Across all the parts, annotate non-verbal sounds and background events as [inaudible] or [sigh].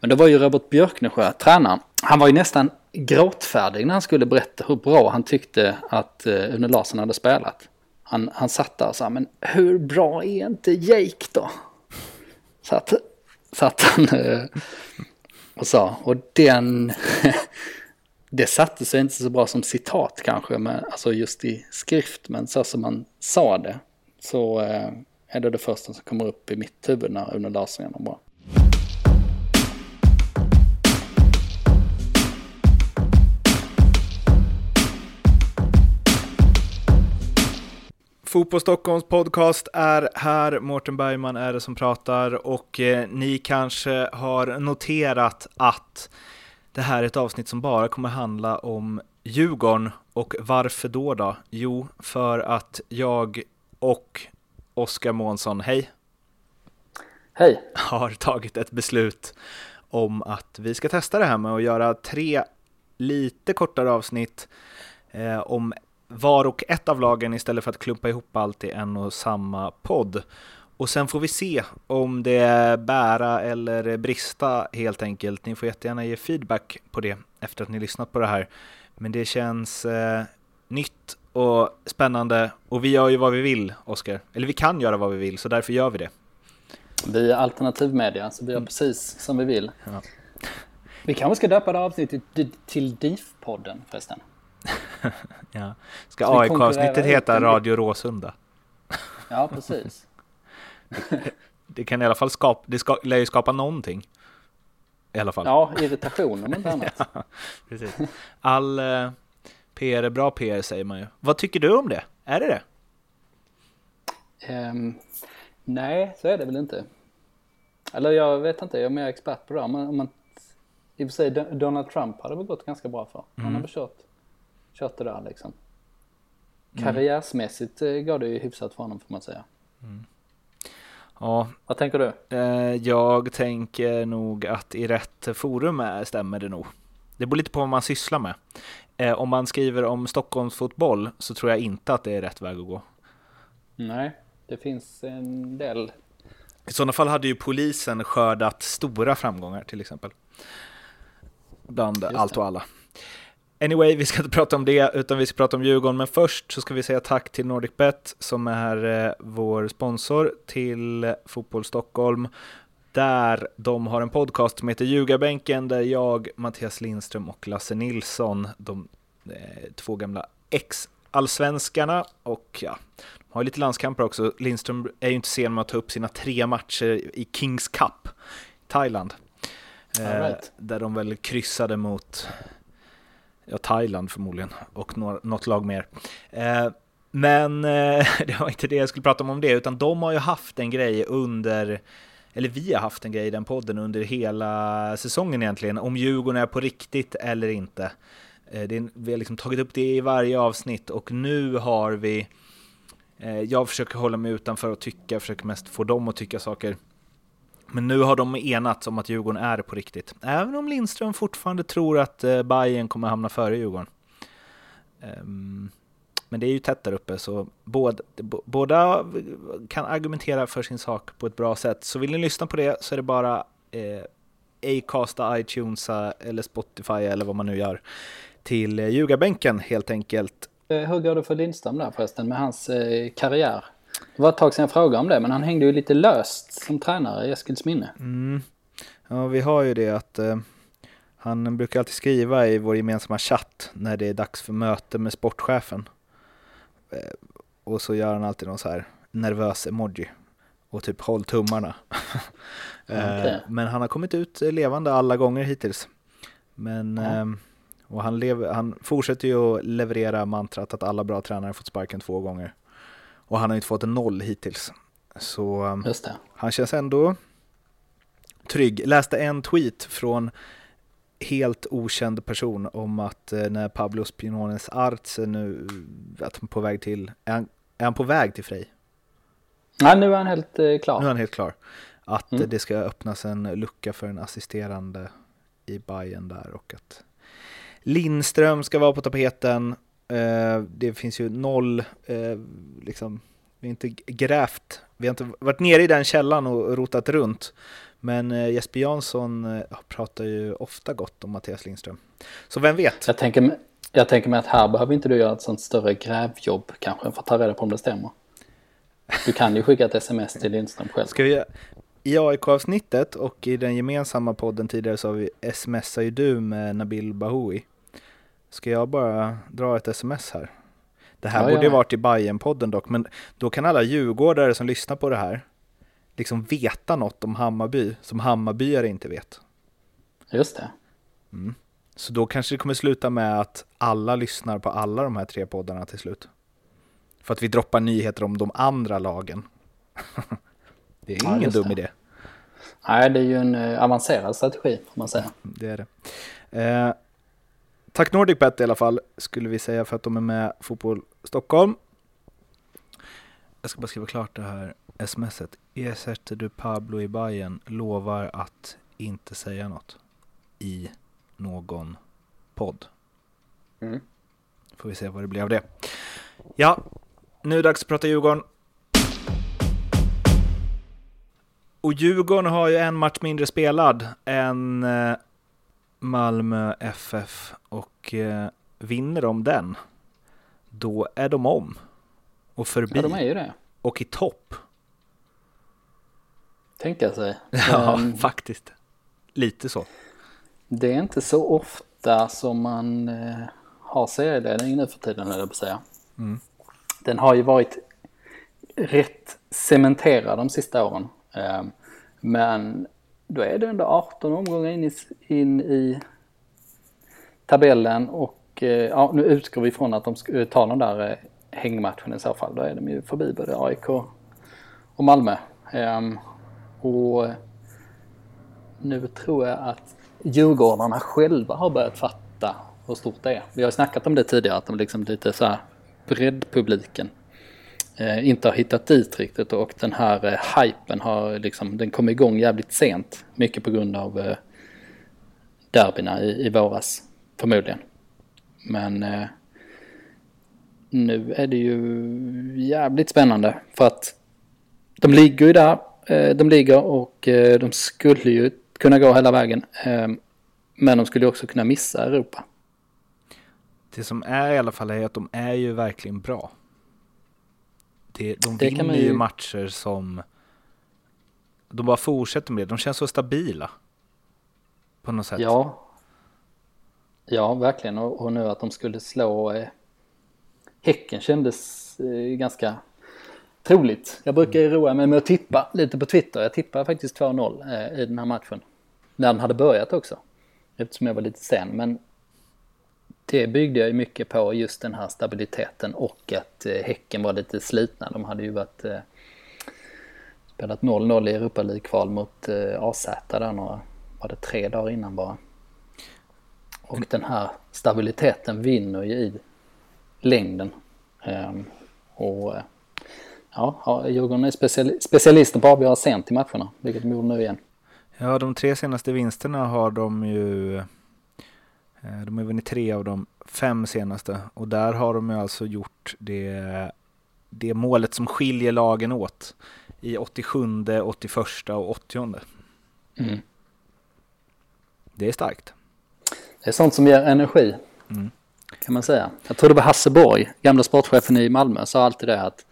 Men det var ju Robert Björknesjö, tränaren. Han var ju nästan gråtfärdig när han skulle berätta hur bra han tyckte att eh, Une Larsson hade spelat. Han, han satt där och sa, men hur bra är inte Jake då? Satt, satt han eh, och sa, och den... [laughs] det satte sig inte så bra som citat kanske, men, alltså just i skrift, men så som man sa det så eh, är det det första som kommer upp i mitt huvud när Une Larsson gör bra. Fotboll Stockholms podcast är här. Mårten Bergman är det som pratar och eh, ni kanske har noterat att det här är ett avsnitt som bara kommer handla om Djurgården och varför då då? Jo, för att jag och Oskar Månsson, hej! Hej! [laughs] Har tagit ett beslut om att vi ska testa det här med att göra tre lite kortare avsnitt eh, om var och ett av lagen istället för att klumpa ihop allt i en och samma podd. Och sen får vi se om det är bära eller brista helt enkelt. Ni får jättegärna ge feedback på det efter att ni lyssnat på det här. Men det känns eh, nytt och spännande och vi gör ju vad vi vill, Oskar. Eller vi kan göra vad vi vill, så därför gör vi det. Vi är alternativmedia, så vi gör precis som vi vill. Ja. Vi kanske ska döpa det avsnittet till DIF-podden förresten. [laughs] ja. Ska AIK-avsnittet heta Radio Råsunda? ja, precis. [laughs] det kan i alla fall skapa, det ska, lär ju skapa någonting. I alla fall. Ja, irritation om inte annat. [laughs] ja, precis. All eh, PR är bra PR säger man ju. Vad tycker du om det? Är det det? Um, nej, så är det väl inte. Eller jag vet inte, jag är mer expert på det. Man, om man, I och för sig, Donald Trump hade väl gått ganska bra för. Han mm. har väl kört kört det där liksom. Mm. Karriärsmässigt mm. går det ju hyfsat för honom får man säga. Mm. Ja. Vad tänker du? Eh, jag tänker nog att i rätt forum stämmer det nog. Det beror lite på vad man sysslar med. Eh, om man skriver om Stockholmsfotboll så tror jag inte att det är rätt väg att gå. Nej, det finns en del. I sådana fall hade ju polisen skördat stora framgångar till exempel. Bland allt och alla. Anyway, vi ska inte prata om det, utan vi ska prata om Djurgården. Men först så ska vi säga tack till NordicBet som är eh, vår sponsor till Fotboll Stockholm. Där de har en podcast som heter Ljugarbänken, där jag, Mattias Lindström och Lasse Nilsson, de eh, två gamla ex-allsvenskarna och ja, de har lite landskamper också. Lindström är ju inte sen med att ta upp sina tre matcher i Kings Cup, Thailand. Eh, right. Där de väl kryssade mot ja, Thailand förmodligen och något lag mer. Eh, men eh, [laughs] det var inte det jag skulle prata om om det, utan de har ju haft en grej under, eller vi har haft en grej i den podden under hela säsongen egentligen, om Djurgården är på riktigt eller inte. Eh, det, vi har liksom tagit upp det i varje avsnitt och nu har vi, eh, jag försöker hålla mig utanför och tycka, försöker mest få dem att tycka saker. Men nu har de enats om att Djurgården är på riktigt. Även om Lindström fortfarande tror att eh, Bayern kommer hamna före Djurgården. Um, men det är ju tätt där uppe, så båda, båda kan argumentera för sin sak på ett bra sätt. Så vill ni lyssna på det så är det bara eh, Acasta, iTunes eh, eller Spotify eller vad man nu gör till eh, ljugarbänken helt enkelt. Eh, hur går det för Lindström där förresten med hans eh, karriär? Det var ett tag sedan jag frågade om det, men han hängde ju lite löst som tränare i Eskilsminne. Mm. Ja, vi har ju det att eh, han brukar alltid skriva i vår gemensamma chatt när det är dags för möte med sportchefen. Eh, och så gör han alltid någon så här nervös emoji och typ håll tummarna. [laughs] okay. eh, men han har kommit ut levande alla gånger hittills. Men mm. och han, lever, han fortsätter ju att leverera mantrat att alla bra tränare fått sparken två gånger. Och han har inte fått en noll hittills. Så um, han känns ändå trygg. Läste en tweet från helt okänd person om att eh, när Pablo Spinones Arce nu att han på väg till, är han, är han på väg till Frej? Nej, nu är han helt eh, klar. Nu är han helt klar. Att mm. det ska öppnas en lucka för en assisterande i Bayern där och att Lindström ska vara på tapeten Eh, det finns ju noll, eh, liksom, vi har inte grävt, vi har inte varit nere i den källan och rotat runt. Men eh, Jesper Jansson eh, pratar ju ofta gott om Mattias Lindström. Så vem vet? Jag tänker, jag tänker mig att här behöver inte du göra ett sånt större grävjobb kanske för att ta reda på om det stämmer. Du kan ju skicka ett sms till Lindström själv. Ska vi, I AIK-avsnittet och i den gemensamma podden tidigare så har vi smsar ju du med Nabil Bahoui. Ska jag bara dra ett sms här? Det här ja, borde ju varit i bayern podden dock, men då kan alla djurgårdare som lyssnar på det här liksom veta något om Hammarby som Hammarbyare inte vet. Just det. Mm. Så då kanske det kommer sluta med att alla lyssnar på alla de här tre poddarna till slut. För att vi droppar nyheter om de andra lagen. [laughs] det är ingen ja, dum idé. Nej, det är ju en eh, avancerad strategi får man säga. Mm, det är det. Eh, tack NordicBet i alla fall, skulle vi säga för att de är med Fotboll Stockholm. Jag ska bara skriva klart det här smset. Ersätter du Pablo i Bayern lovar att inte säga något i någon podd. Mm. Får vi se vad det blir av det. Ja, nu är det dags att prata Djurgården. Och Djurgården har ju en match mindre spelad än eh, Malmö FF och eh, vinner de den, då är de om och förbi. Ja, de är ju det. Och i topp. Tänka sig. [laughs] Ja, um, faktiskt. Lite så. Det är inte så ofta som man eh, har serieledning nu för tiden, höll jag på att säga. Mm. Den har ju varit rätt cementerad de sista åren. Eh, men då är det ändå 18 omgångar in i, in i tabellen och eh, ja, nu utgår vi från att de ska eh, ta den där eh, hängmatchen i så fall. Då är de ju förbi både AIK och Malmö. Um, och nu tror jag att Djurgårdarna själva har börjat fatta hur stort det är. Vi har snackat om det tidigare, att de liksom lite så här breddpubliken Eh, inte har hittat dit riktigt och den här eh, hypen har liksom, den kom igång jävligt sent. Mycket på grund av eh, derbyna i, i våras, förmodligen. Men eh, nu är det ju jävligt spännande för att de ligger ju där, eh, de ligger och eh, de skulle ju kunna gå hela vägen. Eh, men de skulle också kunna missa Europa. Det som är i alla fall är att de är ju verkligen bra. Det, de det vinner ju matcher som de bara fortsätter med det. De känns så stabila. På något sätt. Ja. Ja, verkligen. Och, och nu att de skulle slå eh, Häcken kändes eh, ganska troligt. Jag brukar roa mig med att tippa lite på Twitter. Jag tippade faktiskt 2-0 eh, i den här matchen. När den hade börjat också. Eftersom jag var lite sen. Men det byggde jag ju mycket på just den här stabiliteten och att eh, Häcken var lite slitna. De hade ju varit eh, spelat 0-0 i Europa League-kval mot eh, AZ där några, var det tre dagar innan bara. Och den här stabiliteten vinner ju i längden. Um, och eh, ja, Djurgården är speciali specialister på att avgöra sent i matcherna, vilket de gjorde nu igen. Ja, de tre senaste vinsterna har de ju de har vunnit tre av de fem senaste och där har de ju alltså gjort det, det målet som skiljer lagen åt i 87, 81 och 80. Mm. Det är starkt. Det är sånt som ger energi. Mm kan man säga. Jag tror det var Hasse Borg, gamla sportchefen i Malmö, sa alltid det att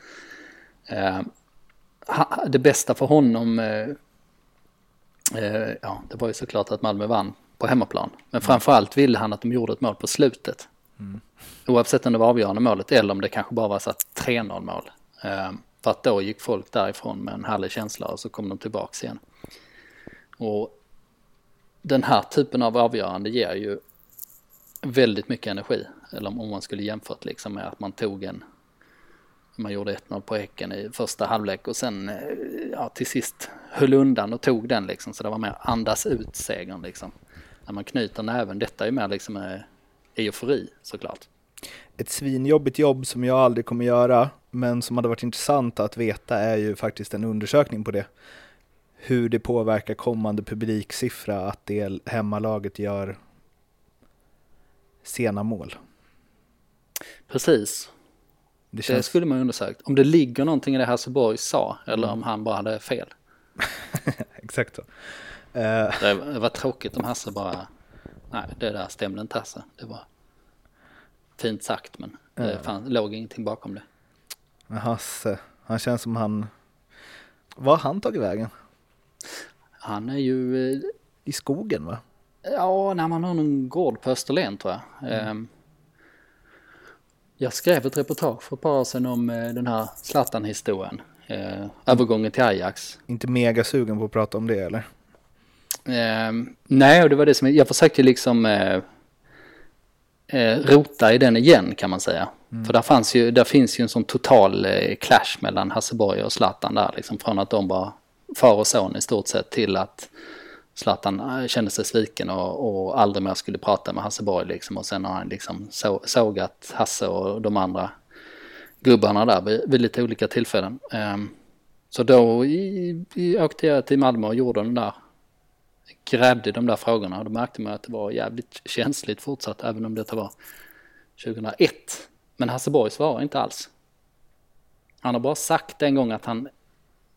eh, det bästa för honom, eh, eh, ja det var ju såklart att Malmö vann på hemmaplan. Men framförallt ville han att de gjorde ett mål på slutet. Mm. Oavsett om det var avgörande målet eller om det kanske bara var så 3-0 mål. Eh, för att då gick folk därifrån med en härlig känsla och så kom de tillbaks igen. Och den här typen av avgörande ger ju väldigt mycket energi. Eller om man skulle jämfört liksom med att man tog en, man gjorde 1-0 på Häcken i första halvlek och sen eh, ja, till sist höll undan och tog den liksom. Så det var mer andas ut segern liksom. När man knyter näven, detta är mer liksom eh, eufori såklart. Ett svinjobbigt jobb som jag aldrig kommer göra, men som hade varit intressant att veta är ju faktiskt en undersökning på det. Hur det påverkar kommande publiksiffra att det hemmalaget gör sena mål. Precis. Det, känns... det skulle man undersökt. Om det ligger någonting i det Hasselborg sa eller mm. om han bara hade fel. [laughs] exakt så. Uh. Det, var tråkigt om Hasse bara, nej det där stämde inte Hasse. Det var fint sagt men det uh. fann, låg ingenting bakom det. Hasse, han känns som han, var har han tagit vägen? Han är ju... Eh, I skogen va? Ja, när man har någon gård på Österlen tror jag. Mm. Ehm, jag skrev ett reportage för ett par år sedan om eh, den här Zlatan-historien. Eh, övergången till Ajax. Inte mega sugen på att prata om det eller? Eh, nej, och det var det som jag försökte liksom eh, eh, rota i den igen kan man säga. Mm. För där, fanns ju, där finns ju en sån total eh, clash mellan Hasseborg och Zlatan där. Liksom från att de var far och son i stort sett till att Zlatan eh, kände sig sviken och, och aldrig mer skulle prata med Hasse Borg liksom. Och sen har han liksom så, sågat Hasse och de andra gubbarna där vid, vid lite olika tillfällen. Um, så då i, i, åkte jag till Malmö och gjorde den där, grävde de där frågorna och då märkte man att det var jävligt känsligt fortsatt även om detta var 2001. Men Hasse Borg svarar inte alls. Han har bara sagt en gång att han,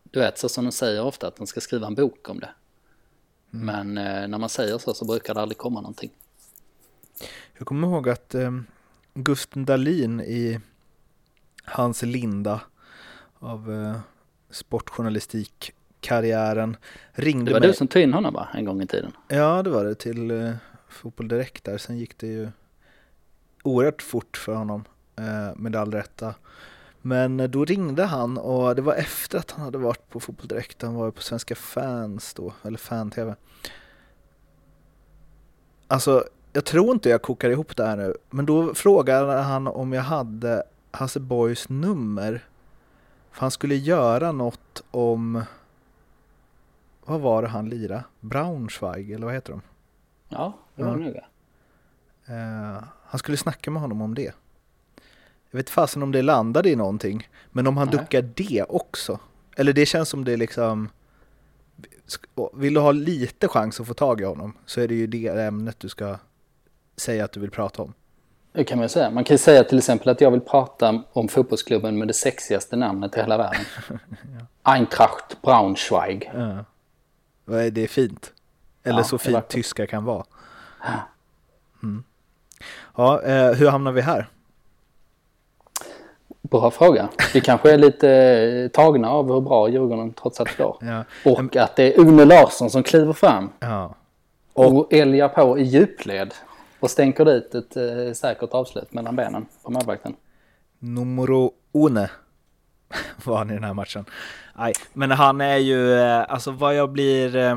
du vet så som de säger ofta att de ska skriva en bok om det. Mm. Men eh, när man säger så så brukar det aldrig komma någonting. Jag kommer ihåg att eh, Gusten Dahlin i hans linda av eh, sportjournalistikkarriären ringde Det var mig. du som tog in honom va, en gång i tiden? Ja, det var det till eh, Fotboll Direkt där. Sen gick det ju oerhört fort för honom eh, med all rätta. Men eh, då ringde han och det var efter att han hade varit på Fotboll Direkt. Han var på Svenska fans då, eller Fan-TV. Alltså, jag tror inte jag kokar ihop det här nu, men då frågade han om jag hade Hasse Boys nummer. För han skulle göra något om, vad var det han lirade? Braunschweig, eller vad heter de? Ja, det var det nog uh, Han skulle snacka med honom om det. Jag vet fasen om det landade i någonting, men om han Nej. duckar det också. Eller det känns som det liksom... Vill du ha lite chans att få tag i honom så är det ju det ämnet du ska säga att du vill prata om. Det kan man säga. Man kan säga till exempel att jag vill prata om fotbollsklubben med det sexigaste namnet i hela världen. [laughs] ja. Eintracht Braunschweig. Ja. Det är fint. Eller ja, så fint tyska kan vara. Mm. Ja, eh, hur hamnar vi här? Bra fråga. Vi kanske är lite eh, tagna av hur bra Djurgården trots allt går. Ja. Och att det är Une Larsson som kliver fram. Ja. Och, och älgar på i djupled. Och stänker dit ett eh, säkert avslut mellan benen på målvakten. Numero une [laughs] var han i den här matchen. Nej, men han är ju, eh, alltså vad jag blir, eh,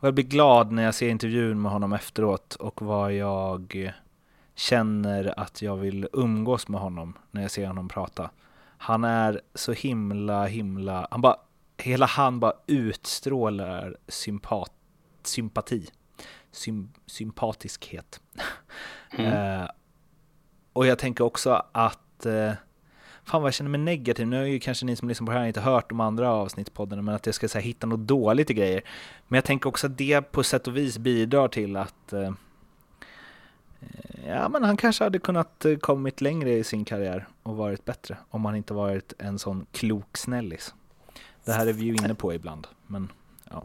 vad jag blir glad när jag ser intervjun med honom efteråt och vad jag känner att jag vill umgås med honom när jag ser honom prata. Han är så himla, himla, han bara, hela han bara utstrålar sympat, sympati sym sympatiskhet. Mm. eh, och jag tänker också att eh, Fan vad jag känner mig negativ. Nu har ju kanske ni som lyssnar på det här inte hört de andra avsnittspoddarna, men att jag ska här, hitta något dåligt i grejer. Men jag tänker också att det på sätt och vis bidrar till att eh, Ja, men han kanske hade kunnat eh, kommit längre i sin karriär och varit bättre om han inte varit en sån klok snällis. Det här är vi ju inne på ibland, men ja.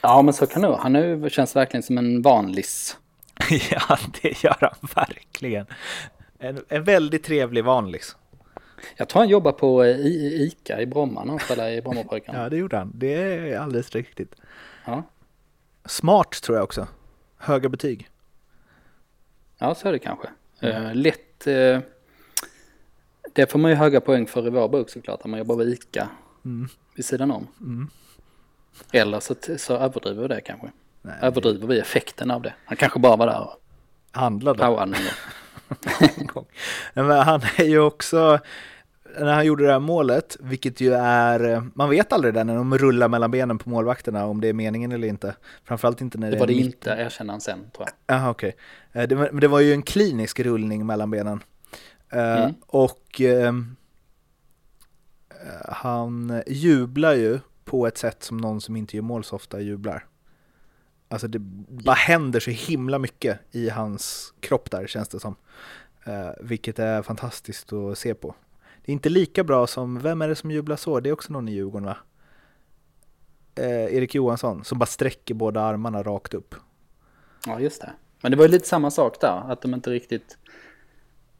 Ja, men så kan det vara. Han nu känns verkligen som en vanlis. [laughs] ja, det gör han verkligen. En, en väldigt trevlig vanlis. Jag tror han jobbar på eh, I ICA i Bromma när han spelade i Brommapojkarna. ja, det gjorde han. Det är alldeles riktigt. Ja. Smart tror jag också. Höga betyg. Ja, så är det kanske. Mm. Lätt... Uh, det får man ju höga poäng för i vår bok såklart, när man jobbar vid ICA mm. vid sidan om. Mm. Eller så, så överdriver vi det kanske. Nej, överdriver vi effekten av det. Han kanske bara var där och handlade. [laughs] [laughs] men han är ju också, när han gjorde det här målet, vilket ju är, man vet aldrig det när de rullar mellan benen på målvakterna om det är meningen eller inte. Framförallt inte när det, det var det inte, erkänner han sen tror jag. Jaha okej. Okay. Eh, men det var ju en klinisk rullning mellan benen. Eh, mm. Och uh, han jublar ju på ett sätt som någon som inte gör mål så ofta jublar. Alltså det bara händer så himla mycket i hans kropp där känns det som. Uh, vilket är fantastiskt att se på. Det är inte lika bra som, vem är det som jublar så? Det är också någon i Djurgården va? eh, Erik Johansson som bara sträcker båda armarna rakt upp. Ja, just det. Men det var ju lite samma sak där, att de inte riktigt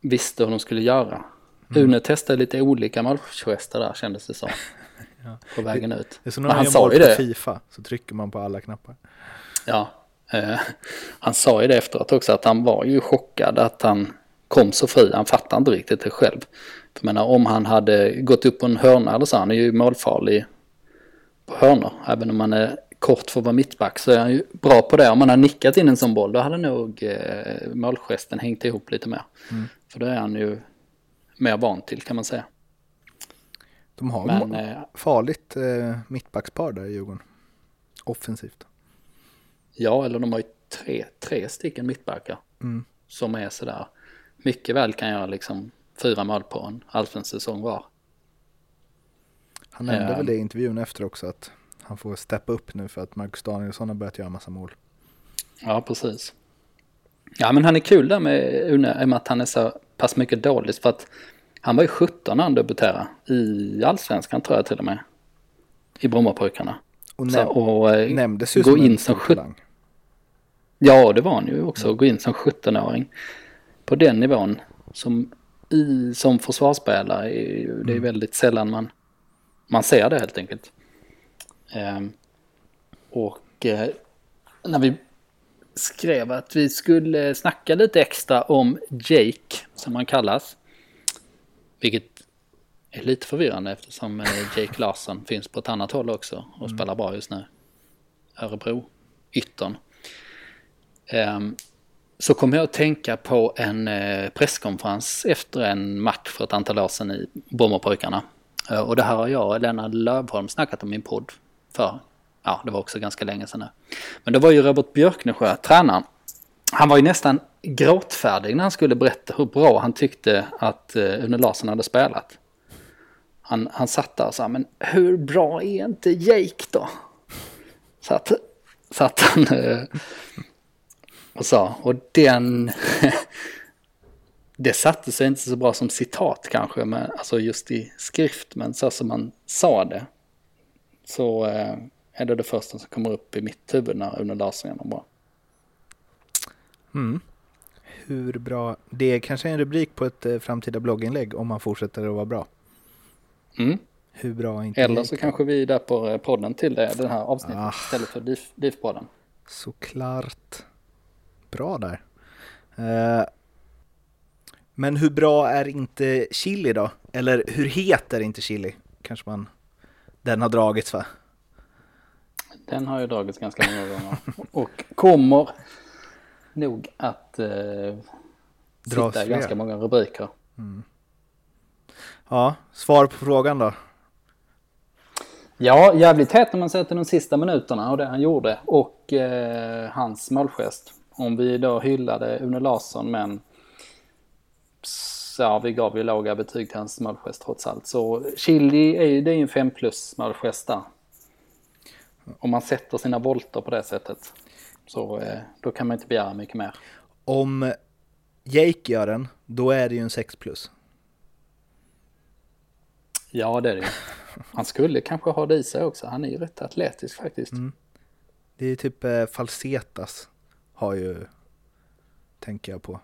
visste hur de skulle göra. Mm. Une testade lite olika målgester där kändes det som. [laughs] ja. På vägen ut. Det är som när man gör mål på det. Fifa, så trycker man på alla knappar. Ja, eh, han sa ju det efteråt också att han var ju chockad att han kom så fri. Han fattar inte riktigt det själv. Jag menar om han hade gått upp på en hörna eller så, han är ju målfarlig på hörnor. Även om han är kort för att vara mittback så är han ju bra på det. Om man har nickat in en sån boll då hade nog eh, målgesten hängt ihop lite mer. Mm. För då är han ju mer van till kan man säga. De har Men, eh, farligt eh, mittbackspar där i Djurgården. Offensivt. Ja, eller de har ju tre, tre stycken mittbackar. Mm. Som är sådär, mycket väl kan göra liksom fyra mål på en allsvensk säsong var. Han nämnde väl det i intervjun efter också att han får steppa upp nu för att Marcus Danielsson har börjat göra massa mål. Ja, precis. Ja, men han är kul där med Une, i och med att han är så pass mycket dåligt. För att han var ju 17 när han debuterade i allsvenskan tror jag till och med. I Brommapojkarna. Och, näm så, och eh, nämndes ju gå som in som 17 Ja, det var han ju också. Gå in som 17-åring på den nivån som, i, som försvarsspelare. Det är mm. väldigt sällan man, man ser det helt enkelt. Um, och uh, när vi skrev att vi skulle snacka lite extra om Jake, som han kallas. Vilket är lite förvirrande eftersom eh, Jake Larsson [laughs] finns på ett annat håll också och mm. spelar bra just nu. Örebro, yttern. Ehm, så kom jag att tänka på en eh, presskonferens efter en match för ett antal år sedan i Brommapojkarna. Eh, och det här har jag och Lennart Lövholm snackat om i en podd för ja, det var också ganska länge sedan nu. Men det var ju Robert Björknesjö, tränaren. Han var ju nästan gråtfärdig när han skulle berätta hur bra han tyckte att eh, Une Larsson hade spelat. Han, han satt där och sa, men hur bra är inte Jake då? Satt, att han och sa, och den... [laughs] det satte sig inte så bra som citat kanske, men, alltså just i skrift, men så som man sa det. Så uh, är det det första som kommer upp i mitt huvud när Une Larsson gör bra. Mm. Hur bra? Det är kanske är en rubrik på ett eh, framtida blogginlägg om man fortsätter att vara bra. Mm. Hur bra inte Eller så kanske vi där på eh, podden till det, den här avsnittet ah. istället för DIF-podden. Såklart. Bra där. Uh, men hur bra är inte chili då? Eller hur het är inte chili? Kanske man den har dragits va? Den har ju dragits ganska många gånger. Och kommer nog att eh, sitta i ganska många rubriker. Mm. Ja, svar på frågan då? Ja, jävligt hett när man sätter de sista minuterna och det han gjorde. Och eh, hans målgest. Om vi då hyllade Une Larsson men ja, vi gav ju låga betyg till hans målgest trots allt. Så Chili är ju, det är ju en 5 plus målgest där om man sätter sina volter på det sättet så eh, då kan man inte begära mycket mer. Om Jake gör den, då är det ju en 6 plus. Ja, det är det Han skulle kanske ha det i sig också. Han är ju rätt atletisk faktiskt. Mm. Det är typ eh, Falsetas har ju, tänker jag på.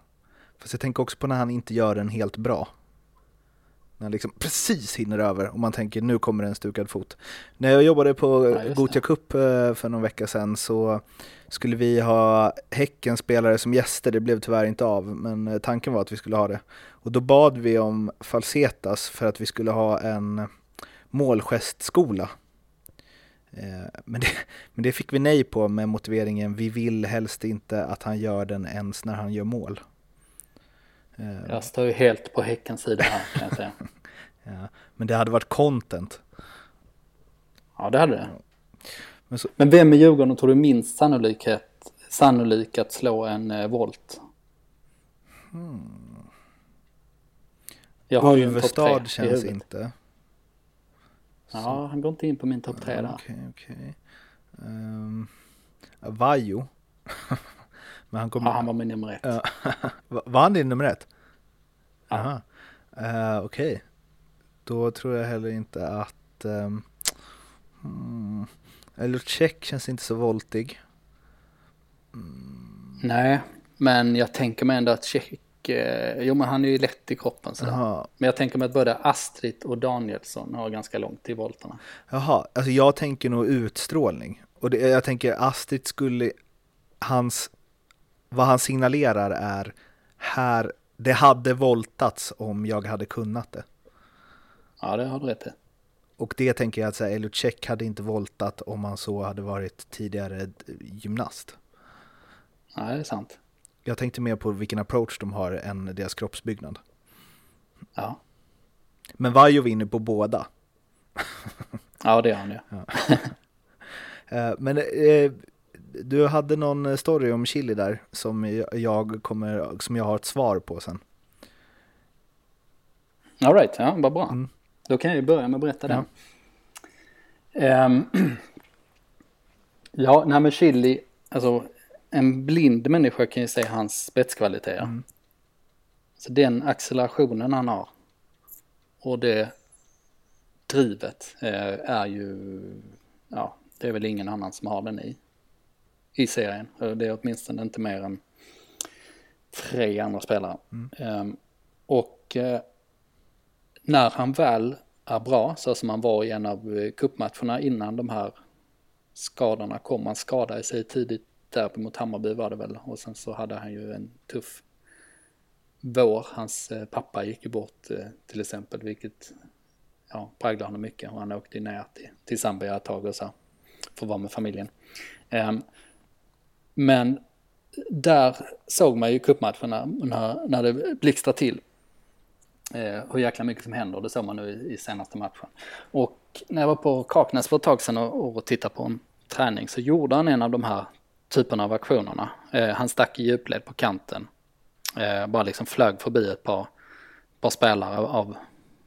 Fast jag tänker också på när han inte gör den helt bra. När han liksom precis hinner över och man tänker nu kommer en stukad fot. När jag jobbade på ja, Gotia Cup eh, för någon vecka sedan så skulle vi ha Häcken spelare som gäster, det blev tyvärr inte av, men eh, tanken var att vi skulle ha det. Och då bad vi om falsetas för att vi skulle ha en målgestskola. Eh, men det, [laughs] men det fick vi nej på med motiveringen vi vill helst inte att han gör den ens när han gör mål. Eh, jag står ju helt på Häckens sida här kan jag säga. [laughs] ja, men det hade varit content. Ja, det hade det. Men, så... men vem i Djurgården tror du minst sannolikhet, sannolik att slå en eh, volt? Hmm. En känns inte. Ja, han går inte in på min topp tre där. Okej, okay, okej. Okay. Um, Vajo. Men han, kom... ja, han var min nummer ett. [laughs] var han din nummer ett? Ja. Uh, Okej. Okay. Då tror jag heller inte att... Um, Eller check känns inte så voltig. Mm. Nej, men jag tänker mig ändå att eh, jo men han är ju lätt i kroppen sådär. Jaha. Men jag tänker mig att både Astrid och Danielsson har ganska långt till volterna. Jaha, alltså jag tänker nog utstrålning. Och det, jag tänker Astrid skulle, hans, vad han signalerar är här, det hade voltats om jag hade kunnat det. Ja, det har du rätt i. Och det tänker jag att säga, Elucek hade inte voltat om han så hade varit tidigare gymnast. Ja, det är sant. Jag tänkte mer på vilken approach de har än deras kroppsbyggnad. Ja, Men Vajo vinner på båda. ja det gör han ju. [laughs] Eh, Men eh, du hade någon story om chili där som jag, kommer, som jag har ett svar på sen. All right, ja, vad bra. Mm. Då kan jag ju börja med att berätta den. Ehm, [clears throat] ja, nej men chili, alltså en blind människa kan ju säga hans spetskvaliteter. Mm. Så den accelerationen han har och det drivet eh, är ju, ja, det är väl ingen annan som har den i, i serien. Det är åtminstone inte mer än tre andra spelare. Ehm, och eh, när han väl är bra, så som han var i en av eh, cupmatcherna innan de här skadorna kom. Han skadade sig tidigt där mot Hammarby var det väl. Och sen så hade han ju en tuff vår. Hans eh, pappa gick ju bort eh, till exempel, vilket ja, präglade honom mycket. Och han åkte ner till, till Zambia ett tag och så för att vara med familjen. Ehm, men där såg man ju cupmatcherna när, när det blixtrade till eh, hur jäkla mycket som händer. Det såg man nu i, i senaste matchen. Och när jag var på Kaknäs för ett tag sedan och, och tittade på en träning så gjorde han en av de här typen av aktionerna. Eh, han stack i djupled på kanten. Eh, bara liksom flög förbi ett par, par spelare av,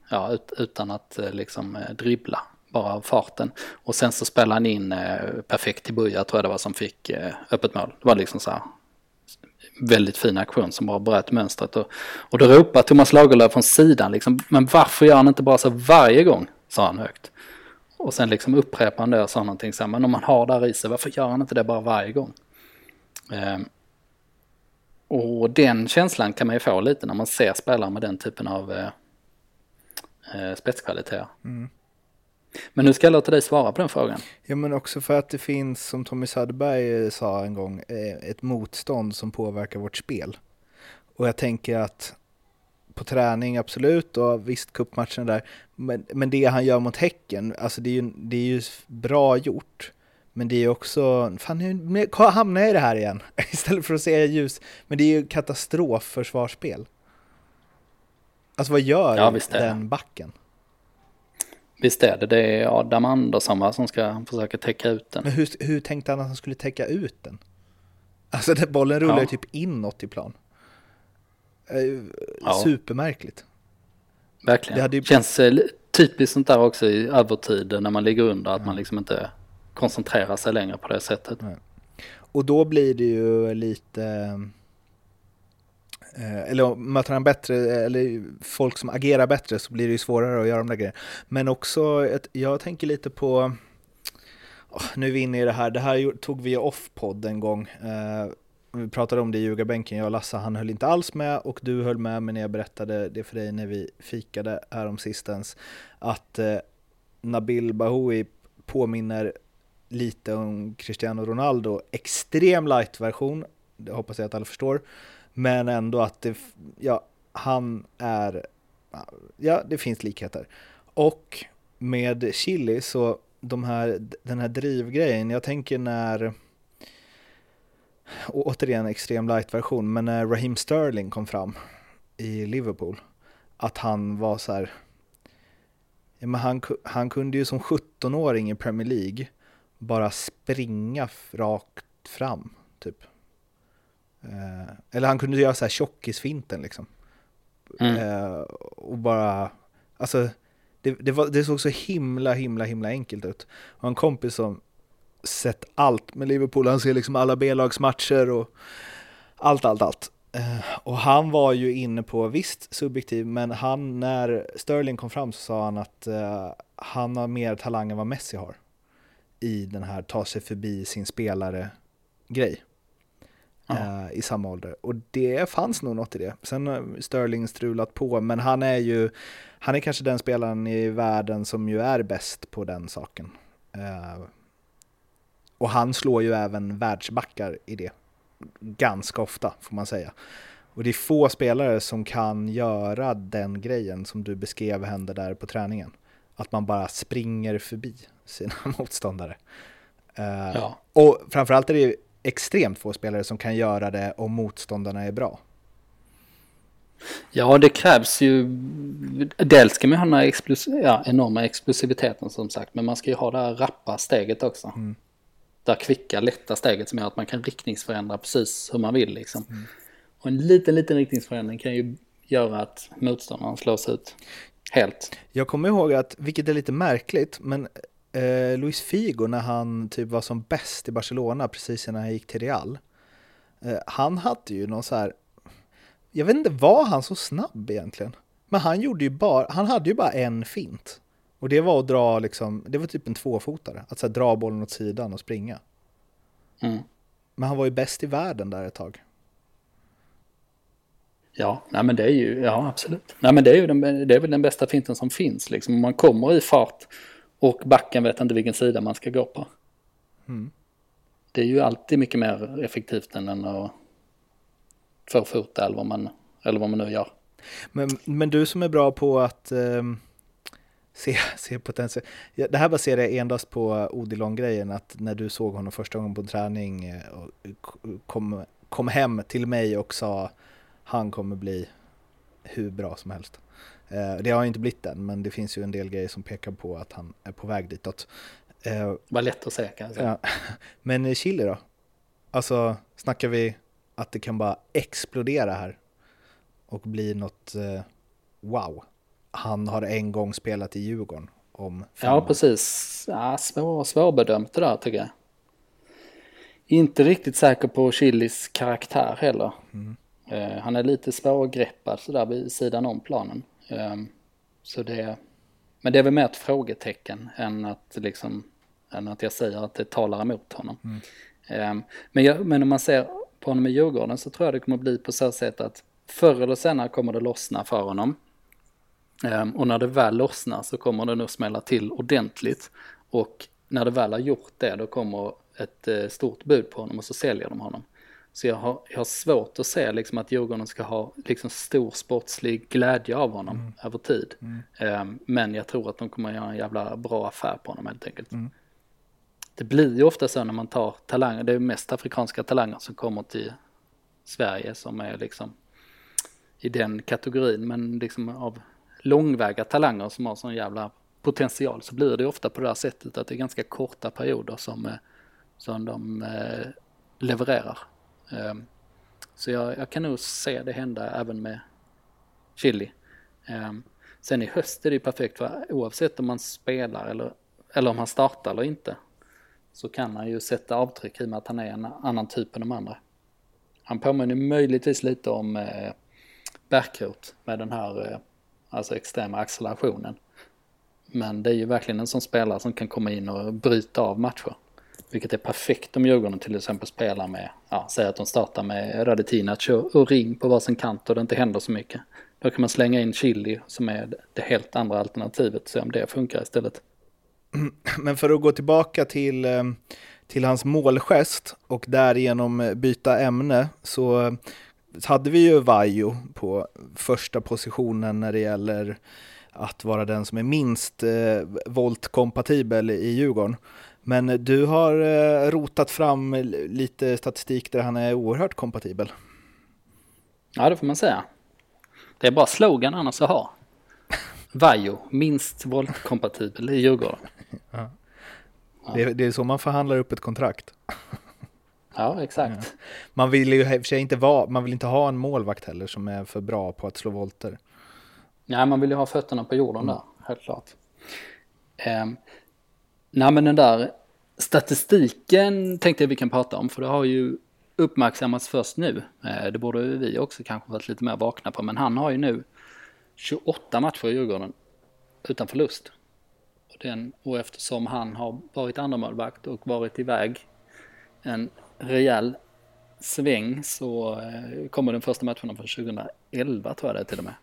ja, ut, utan att eh, liksom eh, dribbla. Bara av farten. Och sen så spelade han in eh, perfekt till Buja tror jag det var som fick eh, öppet mål. Det var liksom så här väldigt fin aktion som bara bröt mönstret. Och, och då ropar Thomas Lagerlöf från sidan liksom, men varför gör han inte bara så varje gång? Sa han högt. Och sen liksom upprepade han det och sa någonting så här, men om man har där i sig, varför gör han inte det bara varje gång? Ehm, och den känslan kan man ju få lite när man ser spelare med den typen av eh, eh, spetskvaliteter. Mm. Men nu ska jag låta dig svara på den frågan. Ja men också för att det finns, som Tommy Söderberg eh, sa en gång, eh, ett motstånd som påverkar vårt spel. Och jag tänker att på träning absolut och visst cupmatchen där, men, men det han gör mot Häcken, alltså det är ju, det är ju bra gjort. Men det är ju också, fan nu hamnar jag i det här igen, [laughs] istället för att se ljus. Men det är ju katastrofförsvarsspel. Alltså vad gör Ja, den backen? Visst är det, det är Adam Andersson va, som ska försöka täcka ut den. Men hur, hur tänkte han att han skulle täcka ut den? Alltså den bollen rullar Ja. ju typ inåt i plan. Eh, Ja. Supermärkligt. Verkligen. Det hade ju- Känns eh, typiskt sånt där också i övertid när man ligger under, att man liksom inte koncentrerar sig längre på det sättet. Och då blir det ju lite... eh, Eller möter han bättre, eller folk som agerar bättre så blir det ju svårare att göra de där grejerna. Men också, jag tänker lite på... åh, nu är vi inne i det här, det här tog vi off-podd en gång. Vi pratade om det i ljugarbänken, jag och Lasse, han höll inte alls med och du höll med mig när jag berättade det för dig när vi fikade häromsistens. Att eh, Nabil Bahoui påminner lite om Cristiano Ronaldo, extrem light-version, det hoppas jag att alla förstår, men ändå att det, ja, han är, ja, det finns likheter. Och med Chili så de här, den här drivgrejen, jag tänker när, och återigen extrem light-version, men när Raheem Sterling kom fram i Liverpool, att han var så här, men han, han kunde ju som 17-åring i Premier League bara springa rakt fram, typ. Eh, eller han kunde göra så här tjockisfinten liksom. Mm. Eh, och bara, alltså, det, det, var, det såg så himla, himla, himla enkelt ut. Och en kompis som sett allt med Liverpool, han ser liksom alla B-lagsmatcher och allt, allt, allt. Eh, och han var ju inne på, visst subjektiv, men han, när Sterling kom fram så sa han att eh, han har mer talang än vad Messi har i den här ta sig förbi sin spelare-grej. Ja. I samma ålder. Och det fanns nog något i det. Sen har Sterling strulat på, men han är ju, han är kanske den spelaren i världen som ju är bäst på den saken. Och han slår ju även världsbackar i det. Ganska ofta, får man säga. Och det är få spelare som kan göra den grejen som du beskrev hände där på träningen. Att man bara springer förbi sina [laughs] motståndare. Uh, ja. Och framförallt är det extremt få spelare som kan göra det om motståndarna är bra. Ja, det krävs ju. Dels ska man ha den här explosiv, ja, enorma explosiviteten som sagt, men man ska ju ha det här rappa steget också. Mm. Det här kvicka, lätta steget som gör att man kan riktningsförändra precis hur man vill liksom. Mm. Och en liten, liten riktningsförändring kan ju göra att motståndaren slås ut helt. Jag kommer ihåg att, vilket är lite märkligt, men eh, Luis Figo när han typ var som bäst i Barcelona precis innan han gick till Real. Eh, han hade ju någon så här, jag vet inte, var han så snabb egentligen? Men han gjorde ju bara, han hade ju bara en fint. Och det var att dra liksom, det var typ en tvåfotare, att så här, dra bollen åt sidan och springa. Mm. Men han var ju bäst i världen där ett tag. Ja, nej men det är ju, ja absolut. Nej men det är ju den, det är väl den bästa finten som finns liksom. Om man kommer i fart och backen vet inte vilken sida man ska gå på. Mm. Det är ju alltid mycket mer effektivt än att förfota eller vad man, eller vad man nu gör. Men, men du som är bra på att eh, se, se potential. Det här baserar jag endast på Odilon-grejen, att när du såg honom första gången på träning eh, och kom, kom hem till mig och sa han kommer bli hur bra som helst. Eh, det har inte blivit än, men det finns ju en del grejer som pekar på att han är på väg ditåt. Eh, Vad lätt att säga kanske. Ja. [laughs] Men Chile då? Alltså, snackar vi att det kan bara explodera här och bli något eh, wow? Han har en gång spelat i Djurgården om fem Ja, precis. Ja, svår, svårbedömt det där tycker jag. Inte riktigt säker på Chilis karaktär heller. Mm. Uh, han är lite svårgreppad sådär vid sidan om planen. Um, så det, men det är väl mer ett frågetecken än att, liksom, än att jag säger att det talar emot honom. Mm. Um, men, jag, men om man ser på honom i Djurgården så tror jag det kommer bli på så sätt att förr eller senare kommer det lossna för honom. Um, och när det väl lossnar så kommer det nog smälla till ordentligt. Och när det väl har gjort det då kommer ett uh, stort bud på honom och så säljer de honom. Så jag har, jag har svårt att se liksom att Djurgården ska ha liksom stor sportslig glädje av honom mm. över tid. Mm. Um, men jag tror att de kommer göra en jävla bra affär på honom helt enkelt. Mm. Det blir ju ofta så när man tar talanger, det är mest afrikanska talanger som kommer till Sverige som är liksom i den kategorin. Men liksom av långväga talanger som har sån jävla potential så blir det ofta på det här sättet att det är ganska korta perioder som, eh, som de eh, levererar. Ehm, så jag, jag, kan nog se det hända även med Chili. Ehm, sen i höst är det ju perfekt för oavsett om man spelar eller, eller om han startar eller inte så kan han ju sätta avtryck i och med att han är en annan typ än de andra. Han påminner möjligtvis lite om eh, Bärkroth med den här eh, alltså extrema accelerationen. Men det är ju verkligen en sån spelare som kan komma in och bryta av matcher. Vilket är perfekt om Djurgården till exempel spelar med, ja, säg att de startar med Radetinac och Ring på varsin kant och det inte händer så mycket. Då kan man slänga in Chili som är det helt andra alternativet, se om det funkar istället. [clears throat] Men för att gå tillbaka till, eh, till hans målgest och därigenom byta ämne så hade vi ju Vajo på första positionen när det gäller att vara den som är minst eh, voltkompatibel i Djurgården. Men du har eh, rotat fram lite statistik där han är oerhört kompatibel. Ja, det får man säga. Det är bara slogan annars att ha. Vajo, minst voltkompatibel i Djurgården. [laughs] Ja. Det, det, är så man förhandlar upp ett kontrakt. Ja, exakt. Ja. Man vill ju i och för sig inte, vara, man vill inte ha en målvakt heller som är för bra på att slå volter. Nej, man vill ju ha fötterna på jorden mm. där, helt klart. Um, Nej men den där statistiken tänkte jag vi kan prata om för det har ju uppmärksammats först nu. Eh, det borde vi också kanske varit lite mer vakna på men han har ju nu 28 matcher i Djurgården utan förlust. Och, den, och eftersom han har varit andremålvakt och varit iväg en rejäl sväng så eh, kommer den första matchen från 2011 tror jag det är till och med.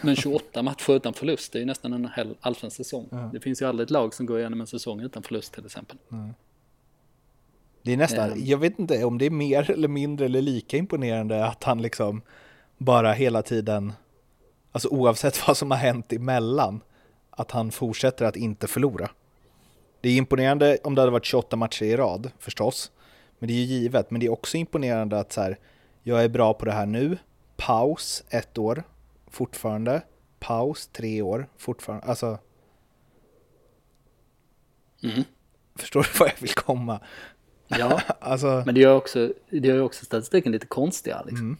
Men 28 matcher utan förlust, det är ju nästan en hel allsvensk säsong. Ja. Det finns ju aldrig ett lag som går igenom en säsong utan förlust till exempel. Det är nästan, Ehm. jag vet inte om det är mer [laughs] eller mindre eller lika imponerande att han liksom bara hela tiden, alltså oavsett [laughs] vad som har hänt emellan, att han fortsätter att inte förlora. Det är imponerande om det hade varit 28 matcher i rad förstås, men det är ju givet. Men det är också imponerande att så här, jag är bra på det här nu, paus ett år, fortfarande, paus tre år, fortfarande, alltså Mm. förstår du [laughs] vad jag vill komma? Ja, [laughs] Alltså, men det gör också, det gör också statistiken lite konstigare. Liksom. Mm.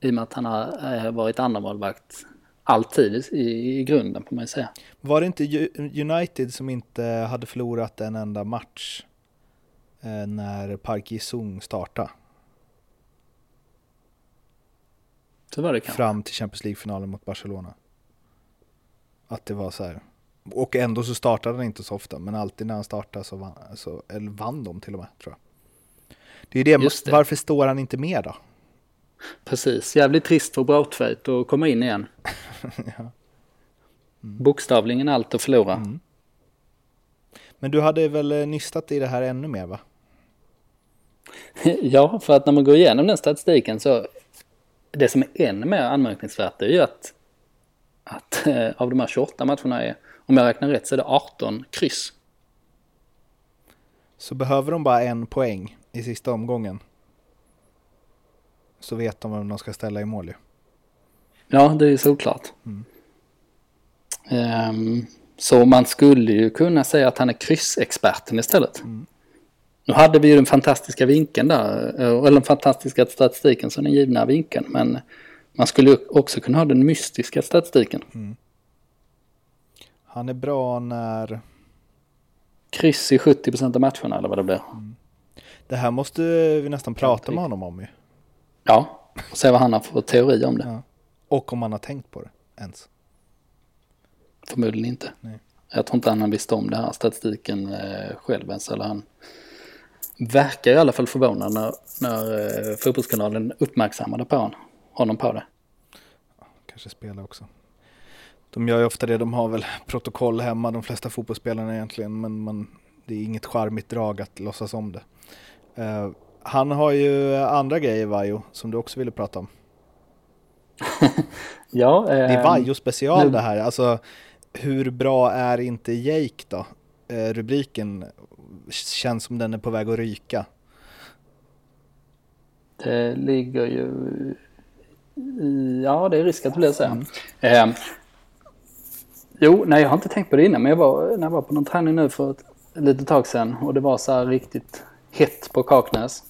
I och med att han har eh, varit andremålvakt alltid i, i grunden får man ju säga. Var det inte United som inte hade förlorat en enda match eh, när Park Ji-Sung startade? Så var det kanske. Fram till Champions League-finalen mot Barcelona. Att det var så här. Och ändå så startade han inte så ofta, men alltid när han startade så vann, så, eller vann de till och med, tror jag. Det är det, det. varför står han inte med då? Precis, jävligt trist för Braithwaite att komma in igen. [laughs] ja. Bokstavligen allt att förlora. Mm. Men du hade väl eh, nystat i det här ännu mer va? [laughs] Ja, för att när man går igenom den statistiken så det som är ännu mer anmärkningsvärt är ju att, att eh, av de här 28 matcherna är, om jag räknar rätt så är det 18 kryss. Så behöver de bara en poäng i sista omgången. Så vet de vem de ska ställa i mål ju. Ja, det är såklart. Mm. Ehm, så man skulle ju kunna säga att han är kryssexperten istället. Nu hade vi ju den fantastiska vinkeln där, eh, eller den fantastiska statistiken som den givna vinkeln, men man skulle också kunna ha den mystiska statistiken. Han är bra när... Kryss i 70% av matcherna eller vad det blir. Det här måste vi nästan prata med honom om ju. Ja, och se vad han har för teori om det. Ja. Och om han har tänkt på det ens. Förmodligen inte. Nej. Jag tror inte han visste om den här statistiken eh, själv ens. Eller han verkar i alla fall förvånad när, när eh, fotbollskanalen uppmärksammade på honom, honom på det. Kanske spela också. De gör ju ofta det, de har väl protokoll hemma de flesta fotbollsspelarna egentligen. Men man, det är inget charmigt drag att låtsas om det. Eh, han har ju andra grejer Vajo som du också ville prata om. [laughs] Ja, Det är eh, Vajo special nu- det här. Alltså hur bra är inte Jake då? Eh, rubriken känns som den är på väg att ryka. det ligger ju... Ja, det är risk att det blir så. här. Eh, jo, nej, jag har inte tänkt på det innan, men jag var, när jag var på någon träning nu för ett litet tag sedan och det var så här riktigt hett på Kaknäs.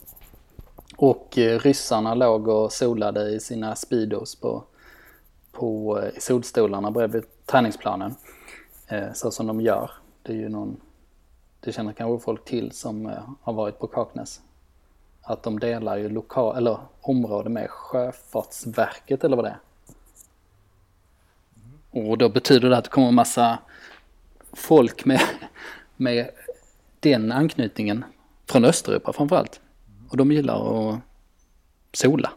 Och eh, ryssarna låg och solade i sina speedos på, på eh, solstolarna bredvid träningsplanen. Eh, så som de gör. Det är ju någon, det känner kanske folk till som har varit på Kaknäs. Att de delar ju lokal, eller område med Sjöfartsverket eller vad det är. Mm. Och då betyder det att det kommer en massa folk med, med den anknytningen från Östeuropa framförallt. Och de gillar att sola.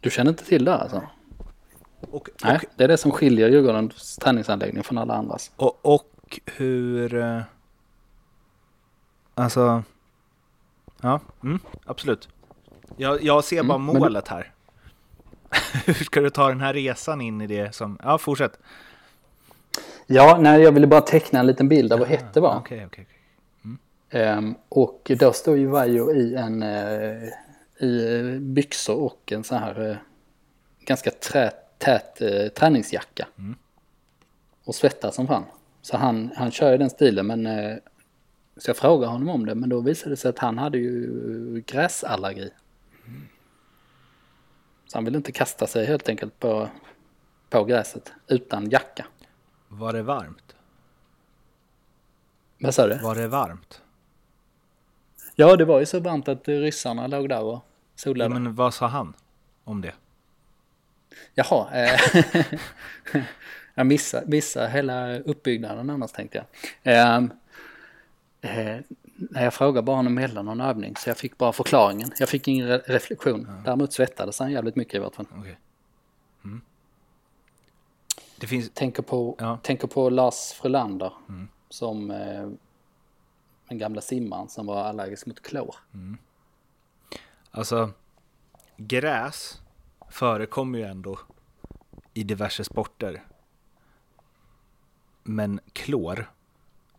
Du känner inte till det alltså? Och, Nej, det är det som skiljer Djurgårdens träningsanläggning från alla andras. och, och hur... eh, Alltså... Ja, mm, absolut. Jag, jag ser bara Mm, men du- målet här. [laughs] hur ska du ta den här resan in i det som... Ja, fortsätt. Ja, nej, jag ville bara teckna en liten bild av hur hett det var. Okej, okej. okej. Ehm, och då står ju Vajo i en eh, i byxor och en sån här eh, ganska trä, tät eh, träningsjacka. Och svettas som fan. Så han, han kör ju den stilen men eh, så jag frågade honom om det men då visade det sig att han hade ju gräsallergi. Så han ville inte kasta sig helt enkelt på, på gräset utan jacka. Var det varmt? Vad sa du? Var det varmt? Ja, det var ju så varmt att ryssarna låg där och Ja, solade. men vad sa han om det? Jaha. Eh, [laughs] jag missade, missade hela uppbyggnaden annars tänkte jag. Eh, eh, jag frågade bara honom mellan någon övning så jag fick bara förklaringen. Jag fick ingen re reflektion. Ja. Däremot svettades han jävligt mycket i vart fall. Okay. Mm. Det finns... tänker, på, ja. tänker på Lars Frölander mm. som eh, den gamla simmaren som var allergisk mot klor. Mm. Alltså, gräs förekommer ju ändå i diverse sporter. Men klor,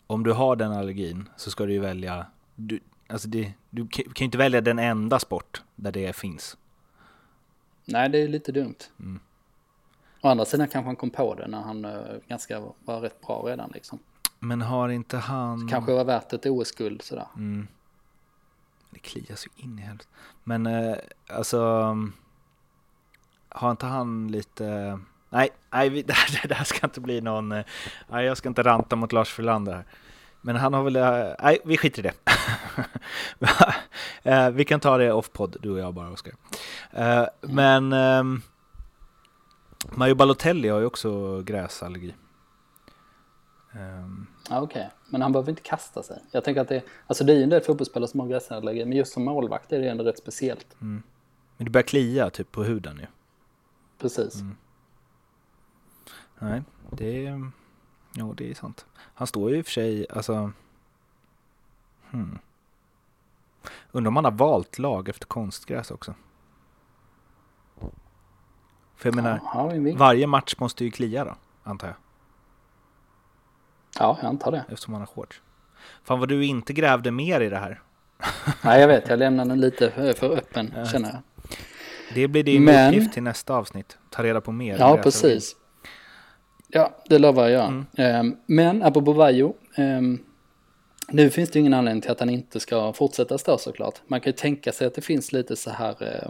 om du har den allergin så ska du ju välja, du, alltså det, du kan ju inte välja den enda sport där det finns. Nej, det är lite dumt. Mm. Å andra sidan kanske han kom på det när han uh, ganska var rätt bra redan liksom. Men har inte han... Så kanske var värt ett OS-guld sådär. Mm. Det kliar så in i helvete. Men uh, alltså... Har inte han lite... Nej, nej [laughs] det, här, det här ska inte bli någon... Uh, nej, jag ska inte ranta mot Lars Frölander här. Men han har väl... nej, vi skiter i det. [laughs] vi kan ta det off-podd, du och jag bara, Oskar. Mm. Men... Um, Mario Balotelli har ju också gräsallergi. Um. Ja, Okej, okay. men han behöver inte kasta sig. Jag tänker att det, alltså det är ju en del fotbollsspelare som har gräsallergi, men just som målvakt är det ändå rätt speciellt. Mm. Men det börjar klia typ på huden ju. Precis. Mm. Nej, det är, jo, det är sant. Han står ju i och för sig, alltså, hmm. Undrar om han har valt lag efter konstgräs också. För jag menar, ja, varje match måste ju klia då, antar jag. Ja, jag antar det. Eftersom han har shorts. Fan vad du inte grävde mer i det här. [laughs] Nej, jag vet. Jag lämnar den lite för öppen, ja. känner jag. Det blir din Men... uppgift till nästa avsnitt. Ta reda på mer. Ja, precis. Ja, det lovar jag. Mm. Ehm, men apropå Vajo. Um, nu finns det ingen anledning till att han inte ska fortsätta stå såklart. Man kan ju tänka sig att det finns lite så här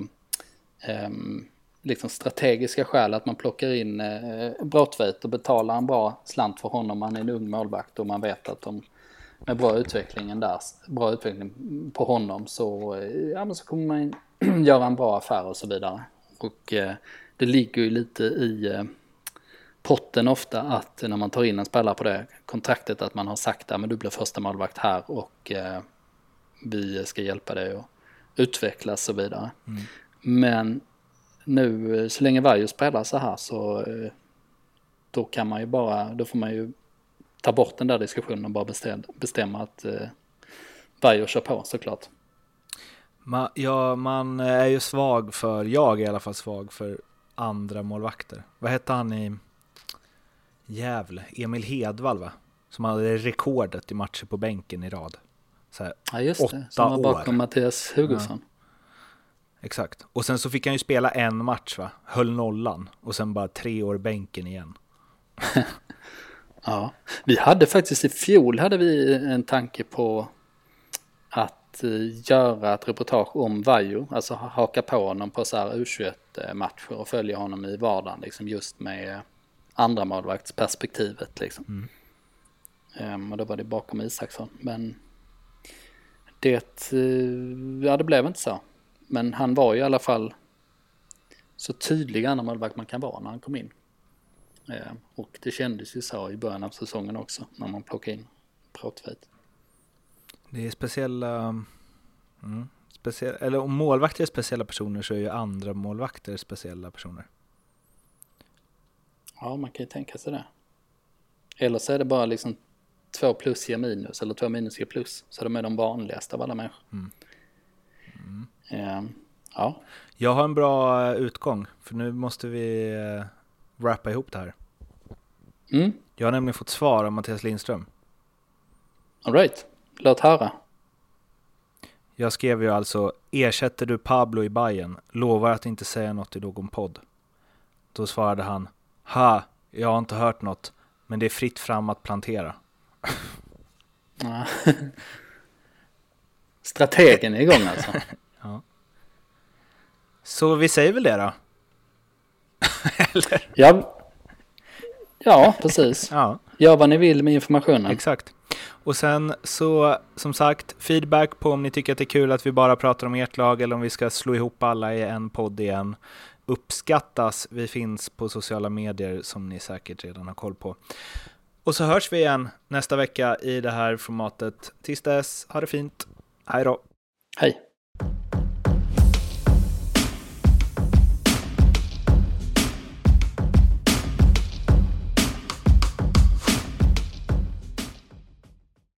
um, liksom strategiska skäl att man plockar in eh, Bråtveit och betalar en bra slant för honom. Han är en ung målvakt och man vet att de med bra utvecklingen där, bra utveckling på honom så, eh, ja, men så kommer man [clears throat] göra en bra affär och så vidare. Och eh, det ligger ju lite i eh, potten ofta att när man tar in en spelare på det kontraktet att man har sagt att du blir första målvakt här och eh, vi ska hjälpa dig att utvecklas och så vidare. Mm. Men nu så länge Varjo spelar så här så eh, då kan man ju bara, då får man ju ta bort den där diskussionen och bara bestämma, bestämma att eh, Varjo kör på såklart. Man, ja, man är ju svag för, jag är i alla fall svag för andra målvakter. Vad hette han i Gävle? Emil Hedvall va? Som hade rekordet i matcher på bänken i rad. Så här, ja just det, som var bakom år. Mattias Hugosson. Ja. Exakt. Och sen så fick han ju spela en match va? Höll nollan. Och sen bara tre år bänken igen. [laughs] ja, vi hade faktiskt i fjol hade vi en tanke på att eh, göra ett reportage om Vajo, alltså haka på honom på så här U21-matcher och följa honom i vardagen, liksom just med andra målvaktsperspektivet liksom. Mm. Um, och då var det bakom Isaksson, men det, uh, ja det blev inte så. Men han var ju i alla fall så tydlig andra man kan vara när han kom in. Eh, och det kändes ju så i början av säsongen också när man plockade in Bråtveit. Det är speciella, mm, speciella, eller om målvakter är speciella personer så är ju andra målvakter speciella personer. Ja, man kan ju tänka sig det. Eller så är det bara liksom två plus ger minus eller två minus ger plus. Så de är de vanligaste av alla människor. Mm. Mm. Eh, ja. Jag har en bra eh, utgång, för nu måste vi eh, wrappa ihop det här. Mm. Jag har nämligen fått svar av Mattias Lindström. Alright, låt höra. Jag skrev ju alltså, ersätter du Pablo i Bayern? Lovar att inte säga något i någon podd. Då svarade han, ha, jag har inte hört något, men det är fritt fram att plantera. [laughs] Strategen är igång alltså. [laughs] Så vi säger väl det då? [laughs] Eller? Ja. ja, precis. Ja. Gör vad ni vill med informationen. Exakt. Och sen så, som sagt, feedback på om ni tycker att det är kul att vi bara pratar om ert lag eller om vi ska slå ihop alla i en podd igen. uppskattas. Vi finns på sociala medier som ni säkert redan har koll på. Och så hörs vi igen nästa vecka i det här formatet. Tills dess, ha det fint. Hej då! Hej!